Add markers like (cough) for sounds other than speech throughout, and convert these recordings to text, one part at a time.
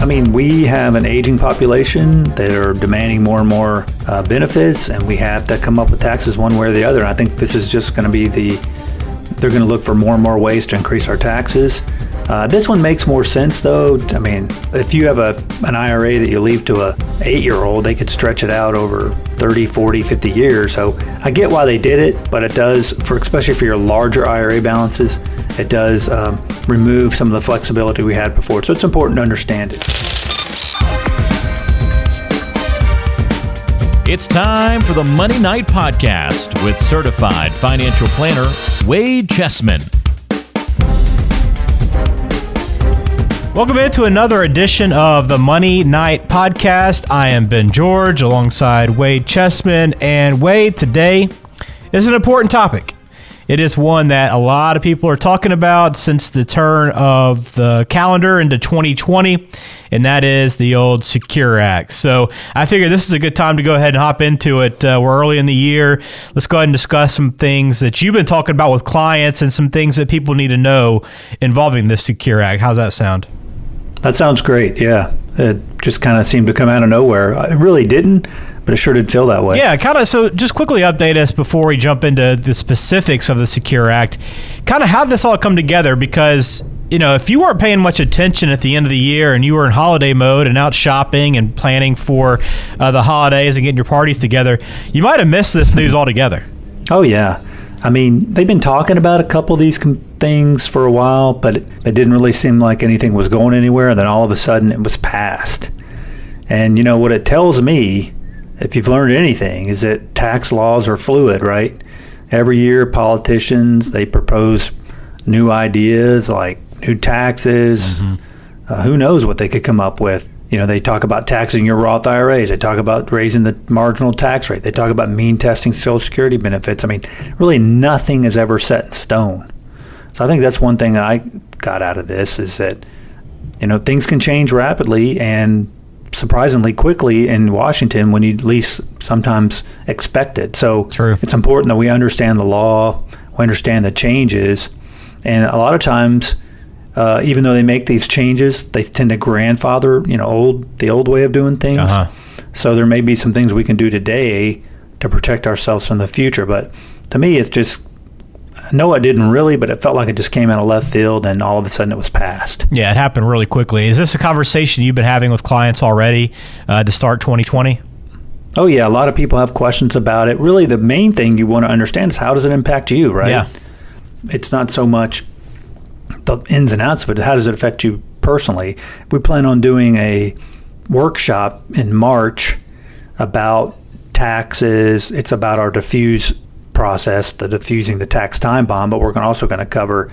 I mean, we have an aging population that are demanding more and more uh, benefits, and we have to come up with taxes one way or the other. And I think this is just going to be the, they're going to look for more and more ways to increase our taxes. Uh, this one makes more sense though. I mean, if you have a, an IRA that you leave to a eight year old, they could stretch it out over 30, 40, 50 years. So I get why they did it, but it does, for especially for your larger IRA balances, it does um, remove some of the flexibility we had before. So it's important to understand it. It's time for the Money Night Podcast with certified financial planner Wade Chessman. Welcome into another edition of the Money Night Podcast. I am Ben George alongside Wade Chessman. And Wade, today is an important topic. It is one that a lot of people are talking about since the turn of the calendar into 2020, and that is the old Secure Act. So I figure this is a good time to go ahead and hop into it. Uh, we're early in the year. Let's go ahead and discuss some things that you've been talking about with clients and some things that people need to know involving this Secure Act. How's that sound? That sounds great. Yeah. It just kind of seemed to come out of nowhere. It really didn't, but it sure did feel that way. Yeah, kind of. So just quickly update us before we jump into the specifics of the Secure Act. Kind of how this all come together because you know, if you weren't paying much attention at the end of the year and you were in holiday mode and out shopping and planning for uh, the holidays and getting your parties together, you might have missed this news altogether. Oh, yeah. I mean, they've been talking about a couple of these com- things for a while, but it, it didn't really seem like anything was going anywhere. And then all of a sudden it was passed. And, you know, what it tells me, if you've learned anything, is that tax laws are fluid, right? Every year, politicians, they propose new ideas like new taxes. Mm-hmm. Uh, who knows what they could come up with? You know, they talk about taxing your Roth IRAs. They talk about raising the marginal tax rate. They talk about mean testing Social Security benefits. I mean, really nothing is ever set in stone. So I think that's one thing I got out of this is that, you know, things can change rapidly and surprisingly quickly in Washington when you least sometimes expect it. So True. it's important that we understand the law, we understand the changes, and a lot of times – uh, even though they make these changes, they tend to grandfather, you know, old the old way of doing things. Uh-huh. So there may be some things we can do today to protect ourselves from the future. But to me, it's just no, it didn't really, but it felt like it just came out of left field, and all of a sudden it was passed. Yeah, it happened really quickly. Is this a conversation you've been having with clients already uh, to start 2020? Oh yeah, a lot of people have questions about it. Really, the main thing you want to understand is how does it impact you, right? Yeah. It's not so much the ins and outs of it. How does it affect you personally? We plan on doing a workshop in March about taxes. It's about our diffuse process, the diffusing the tax time bomb, but we're also going to cover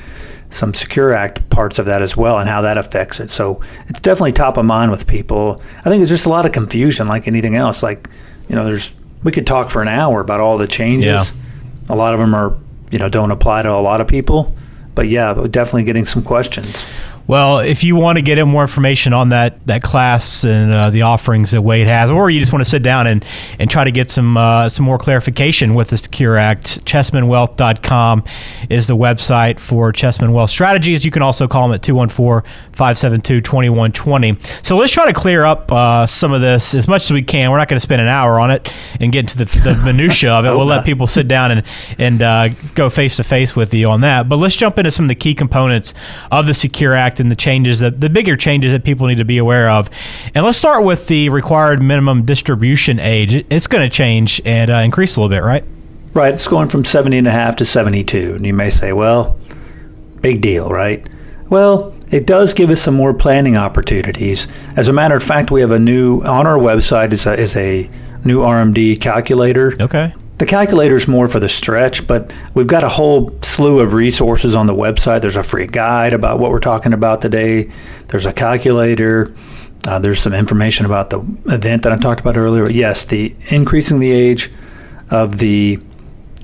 some Secure Act parts of that as well and how that affects it. So it's definitely top of mind with people. I think there's just a lot of confusion, like anything else. Like, you know, there's we could talk for an hour about all the changes. Yeah. A lot of them are, you know, don't apply to a lot of people but yeah, definitely getting some questions. Well, if you want to get in more information on that that class and uh, the offerings that Wade has, or you just want to sit down and, and try to get some uh, some more clarification with the Secure Act, chessmanwealth.com is the website for Chessman Wealth Strategies. You can also call them at 214-572-2120. So let's try to clear up uh, some of this as much as we can. We're not going to spend an hour on it and get into the, the minutia of it. (laughs) We'll let people sit down and, and uh, go face-to-face with you on that. But let's jump into some of the key components of the Secure Act and the changes that the bigger changes that people need to be aware of. And let's start with the required minimum distribution age. It's going to change and uh, increase a little bit, right? Right. It's going from 70 and a half to 72. And you may say, well, big deal, right? Well, it does give us some more planning opportunities. As a matter of fact, we have a new on our website is a, is a new RMD calculator. Okay. The calculator is more for the stretch, but we've got a whole slew of resources on the website. There's a free guide about what we're talking about today. There's a calculator. Uh, there's some information about the event that I talked about earlier. Yes, the increasing the age of the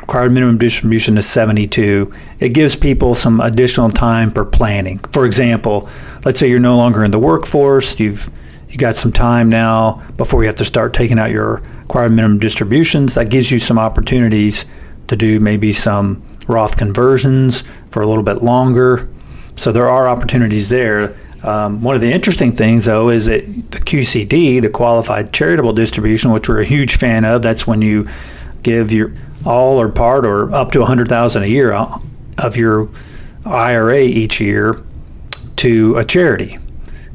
required minimum distribution to 72. It gives people some additional time for planning. For example, let's say you're no longer in the workforce. You've you got some time now before you have to start taking out your required minimum distributions. That gives you some opportunities to do maybe some Roth conversions for a little bit longer. So there are opportunities there. Um, one of the interesting things, though, is that the QCD, the Qualified Charitable Distribution, which we're a huge fan of, that's when you give your all or part or up to 100000 a year of your IRA each year to a charity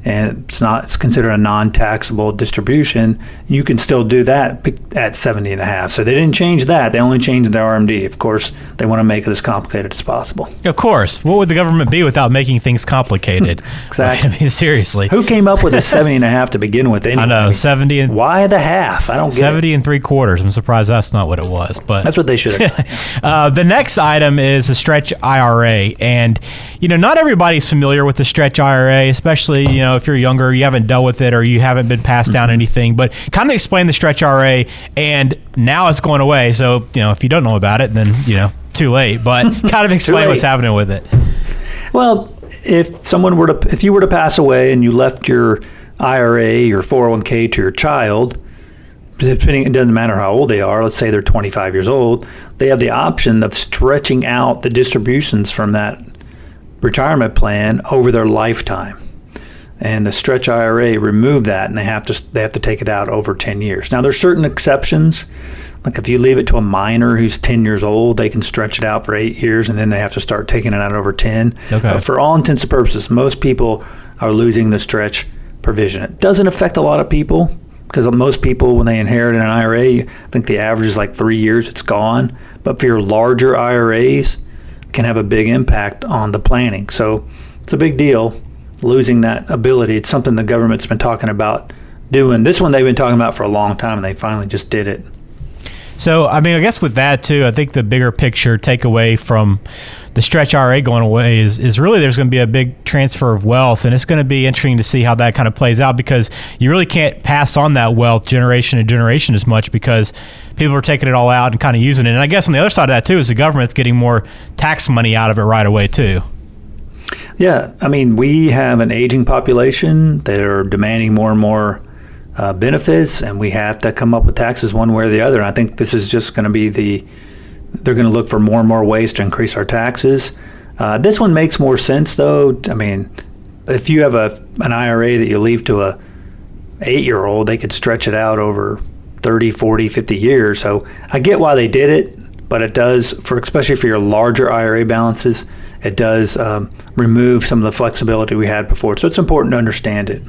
and it's not it's considered a non-taxable distribution you can still do that at 70 and a half. So they didn't change that. They only changed the rmd of course they want to make it as complicated as possible. Of course. What would the government be without making things complicated? (laughs) Exactly. I mean seriously. Who came up with a (laughs) 70 and a half to begin with anyway? i know 70 and why the half? I don't 70 and three quarters. I'm surprised that's not what it was but that's what they should have. (laughs) Uh, the next item is a stretch ira and you know not everybody's familiar with the stretch ira especially you know if you're younger, you haven't dealt with it, or you haven't been passed down mm-hmm. anything. But kind of explain the stretch IRA, and now it's going away. So you know, if you don't know about it, then you know, too late. But (laughs) kind of explain what's happening with it. Well, if someone were to, if you were to pass away and you left your IRA, your 401k to your child, depending it doesn't matter how old they are let's say they're 25 years old they have the option of stretching out the distributions from that retirement plan over their lifetime and the stretch IRA removed that, and they have to they have to take it out over 10 years. Now there's certain exceptions, like if you leave it to a minor who's 10 years old, they can stretch it out for eight years, and then they have to start taking it out over 10. Okay. But for all intents and purposes, most people are losing the stretch provision. It doesn't affect a lot of people because most people, when they inherit an IRA, I think the average is like three years, it's gone. But for your larger IRAs, can have a big impact on the planning. So it's a big deal losing that ability. It's something the government's been talking about doing. This one they've been talking about for a long time, and they finally just did it. So, I mean, I guess with that too, I think the bigger picture takeaway from the stretch IRA going away is, is really there's going to be a big transfer of wealth, and it's going to be interesting to see how that kind of plays out because you really can't pass on that wealth generation to generation as much because people are taking it all out and kind of using it. And I guess on the other side of that too is the government's getting more tax money out of it right away too. Yeah, I mean, we have an aging population that are demanding more and more uh, benefits, and we have to come up with taxes one way or the other. And I think this is just going to be the they're going to look for more and more ways to increase our taxes. Uh, this one makes more sense, though. I mean, if you have a an IRA that you leave to a eight year old, they could stretch it out over 30, 40, 50 years. So I get why they did it, but it does for especially for your larger IRA balances it does um, remove some of the flexibility we had before. So it's important to understand it.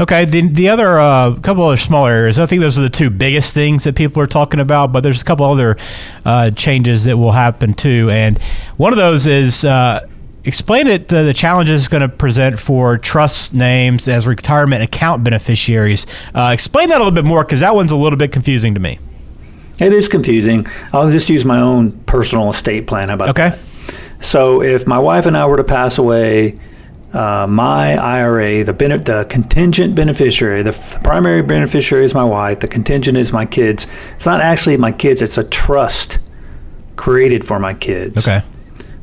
Okay, the the other uh, couple other smaller areas. I think those are the two biggest things that people are talking about. But there's a couple other uh, changes that will happen too, and one of those is. Uh, explain it the, the challenges it's going to present for trust names as retirement account beneficiaries. Uh, explain that a little bit more because that one's a little bit confusing to me. It is confusing. I'll just use my own personal estate plan. How about okay. That? So if my wife and I were to pass away, uh, my IRA, the, ben- the contingent beneficiary, the f- primary beneficiary is my wife, the contingent is my kids. It's not actually my kids, it's a trust created for my kids. Okay.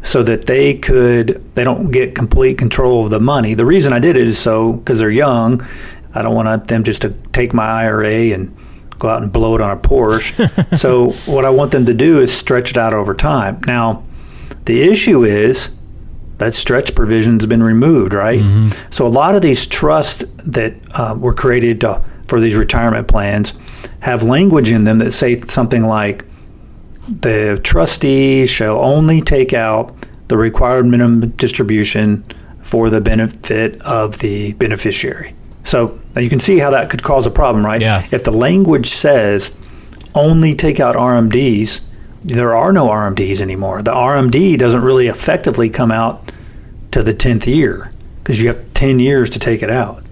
So that they could, they don't get complete control of the money. The reason I did it is so because they're young. I don't want them just to take my IRA and go out and blow it on a Porsche. (laughs) so what I want them to do is stretch it out over time. Now, the issue is that stretch provision has been removed, right? Mm-hmm. So a lot of these trusts that uh, were created to, for these retirement plans have language in them that say something like the trustee shall only take out the required minimum distribution for the benefit of the beneficiary. So you can see how that could cause a problem, right? Yeah. If the language says only take out RMDs, there are no RMDs anymore. The RMD doesn't really effectively come out to the 10th year because you have 10 years to take it out.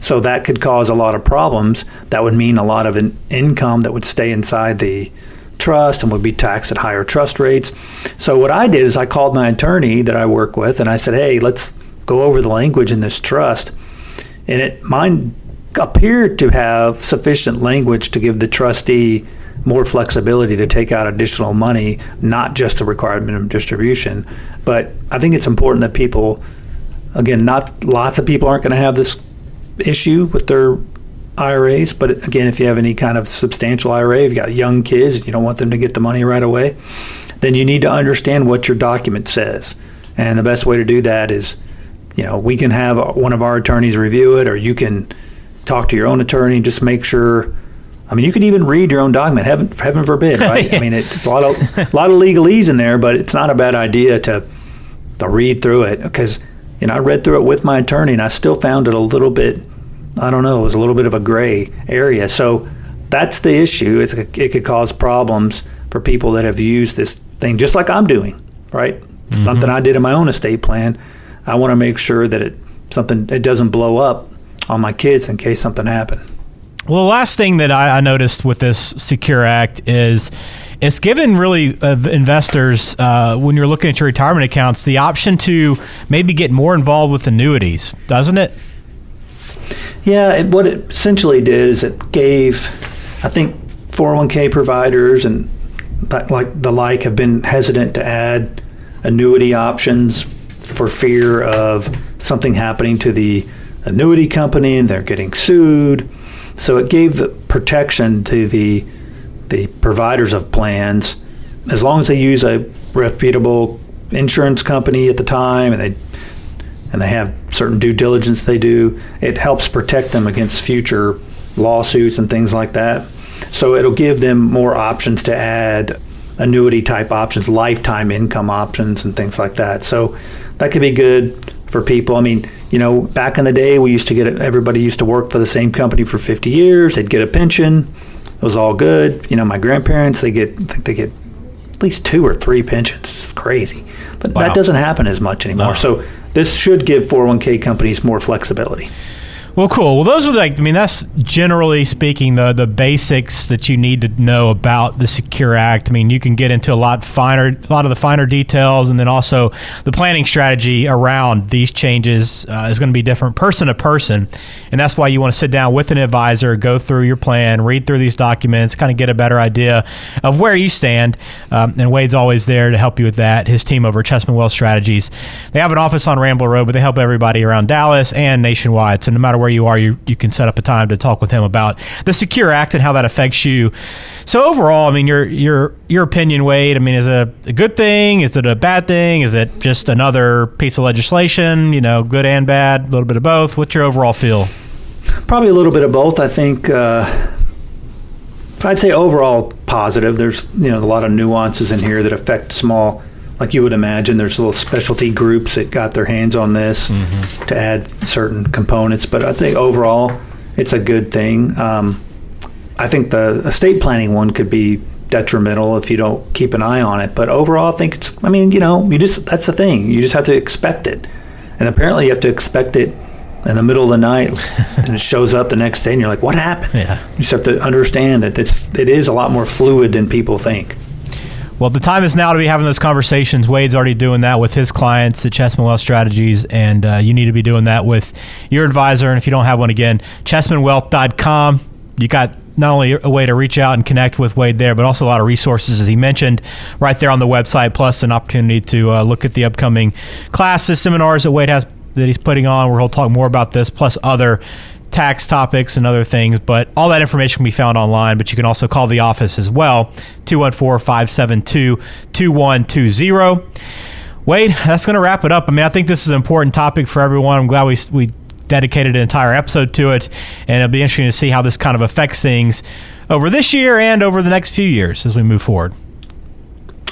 So that could cause a lot of problems. That would mean a lot of an income that would stay inside the trust and would be taxed at higher trust rates. So what I did is I called my attorney that I work with and I said, "Hey, let's go over the language in this trust." And it mine appeared to have sufficient language to give the trustee more flexibility to take out additional money, not just the required minimum distribution. But I think it's important that people, again, not lots of people aren't going to have this issue with their IRAs, but again, if you have any kind of substantial IRA, you've got young kids and you don't want them to get the money right away, then you need to understand what your document says. And the best way to do that is you know, we can have one of our attorneys review it, or you can talk to your own attorney. Just make sure. I mean, you can even read your own document. Heaven, heaven forbid, (laughs) right? I mean, it's a lot of a lot of legalese in there, but it's not a bad idea to to read through it because you know I read through it with my attorney, and I still found it a little bit. I don't know. It was a little bit of a gray area. So that's the issue. It's, it could cause problems for people that have used this thing, just like I'm doing, right? Mm-hmm. Something I did in my own estate plan. I want to make sure that it something it doesn't blow up on my kids in case something happened. Well, the last thing that I, I noticed with this Secure Act is it's given really uh, investors uh, when you're looking at your retirement accounts the option to maybe get more involved with annuities, doesn't it? Yeah, it, what it essentially did is it gave, I think, 401k providers and like the like have been hesitant to add annuity options for fear of something happening to the annuity company and they're getting sued. So it gave protection to the the providers of plans as long as they use a reputable insurance company at the time and they and they have certain due diligence they do, it helps protect them against future lawsuits and things like that. So it'll give them more options to add annuity type options, lifetime income options, and things like that. So that could be good for people. I mean, you know, back in the day, we used to get everybody used to work for the same company for 50 years. They'd get a pension. It was all good. You know, my grandparents, they get, I think they get at least two or three pensions. It's crazy. But wow. that doesn't happen as much anymore. No. So this should give 401k companies more flexibility. Well, cool. Well, those are like, I mean, that's generally speaking the the basics that you need to know about the Secure Act. I mean, you can get into a lot finer, a lot of the finer details, and then also the planning strategy around these changes uh, is going to be different person to person, and that's why you want to sit down with an advisor, go through your plan, read through these documents, kind of get a better idea of where you stand. Um, and Wade's always there to help you with that. His team over Chessman Wealth Strategies, they have an office on Ramble Road, but they help everybody around Dallas and nationwide. So no matter where you are, you, you can set up a time to talk with him about the Secure Act and how that affects you. So overall, I mean, your your your opinion, Wade. I mean, is it a good thing? Is it a bad thing? Is it just another piece of legislation? You know, good and bad, a little bit of both. What's your overall feel? Probably a little bit of both. I think. Uh, I'd say overall positive. There's you know a lot of nuances in here that affect small like you would imagine, there's little specialty groups that got their hands on this mm-hmm. to add certain components. But I think overall, it's a good thing. Um, I think the estate planning one could be detrimental if you don't keep an eye on it. But overall, I think it's. I mean, you know, you just that's the thing. You just have to expect it, and apparently, you have to expect it in the middle of the night, (laughs) and it shows up the next day, and you're like, "What happened?" Yeah. You just have to understand that it's it is a lot more fluid than people think. Well, the time is now to be having those conversations. Wade's already doing that with his clients at Chessman Wealth Strategies, and uh, you need to be doing that with your advisor. And if you don't have one, again, chessmanwealth.com. You got not only a way to reach out and connect with Wade there, but also a lot of resources, as he mentioned, right there on the website, plus an opportunity to uh, look at the upcoming classes, seminars that Wade has that he's putting on, where he'll talk more about this, plus other tax topics and other things. But all that information can be found online. But you can also call the office as well 214 572 2120. Wade, that's going to wrap it up. I mean, I think this is an important topic for everyone. I'm glad we, we dedicated an entire episode to it. And it'll be interesting to see how this kind of affects things over this year and over the next few years as we move forward.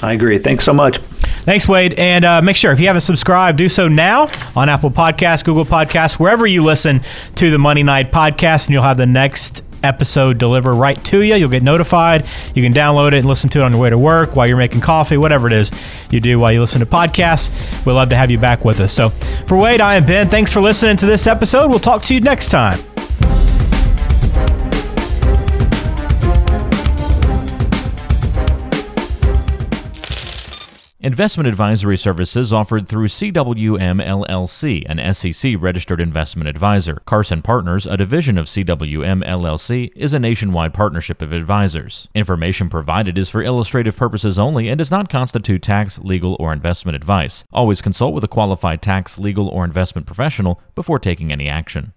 I agree. Thanks so much. Thanks, Wade. And uh, make sure if you haven't subscribed, do so now on Apple Podcasts, Google Podcasts, wherever you listen to the Money Night podcast, and you'll have the next episode deliver right to you. You'll get notified. You can download it and listen to it on your way to work, while you're making coffee, whatever it is you do while you listen to podcasts. We'd love to have you back with us. So for Wade, I am Ben. Thanks for listening to this episode. We'll talk to you next time. Investment advisory services offered through CWM LLC, an SEC registered investment advisor. Carson Partners, a division of CWM LLC, is a nationwide partnership of advisors. Information provided is for illustrative purposes only and does not constitute tax, legal, or investment advice. Always consult with a qualified tax, legal, or investment professional before taking any action.